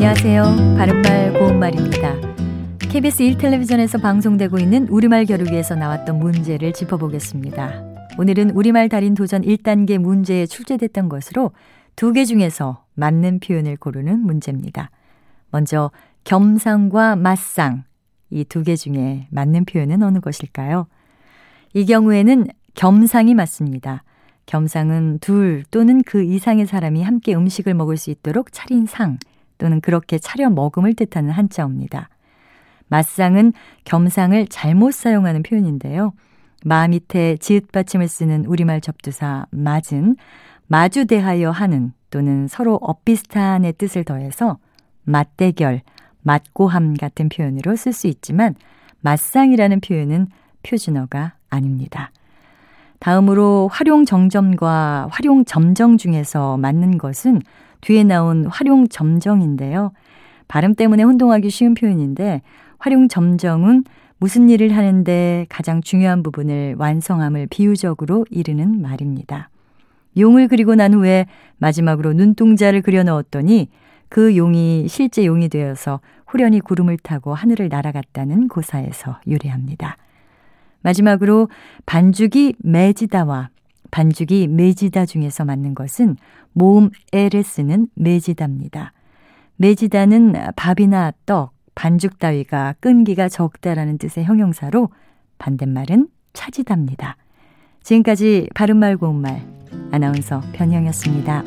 안녕하세요. 바른말 고운말입니다. KBS 1텔레비전에서 방송되고 있는 우리말 겨루기에서 나왔던 문제를 짚어보겠습니다. 오늘은 우리말 달인 도전 1단계 문제에 출제됐던 것으로 두 개 중에서 맞는 표현을 고르는 문제입니다. 먼저 겸상과 맞상 이 두 개 중에 맞는 표현은 어느 것일까요? 이 경우에는 겸상이 맞습니다. 겸상은 둘 또는 그 이상의 사람이 함께 음식을 먹을 수 있도록 차린 상 또는 그렇게 차려 먹음을 뜻하는 한자어입니다. 맞상은 겸상을 잘못 사용하는 표현인데요. 마 밑에 지읒 받침을 쓰는 우리말 접두사 맞은 마주 대하여 하는 또는 서로 엇비슷한의 뜻을 더해서 맞대결, 맞고함 같은 표현으로 쓸 수 있지만 맞상이라는 표현은 표준어가 아닙니다. 다음으로 활용 정점과 활용 점정 중에서 맞는 것은 뒤에 나온 활용 점정인데요. 발음 때문에 혼동하기 쉬운 표현인데 활용 점정은 무슨 일을 하는데 가장 중요한 부분을 완성함을 비유적으로 이르는 말입니다. 용을 그리고 난 후에 마지막으로 눈동자를 그려 넣었더니 그 용이 실제 용이 되어서 후련히 구름을 타고 하늘을 날아갔다는 고사에서 유래합니다. 마지막으로 반죽이 매지다와 반죽이 매지다 중에서 맞는 것은 모음 에를 쓰는 매지다입니다. 매지다는 밥이나 떡, 반죽 따위가 끈기가 적다라는 뜻의 형용사로 반대말은 차지답니다. 지금까지 바른말 고운말 아나운서 변형이었습니다.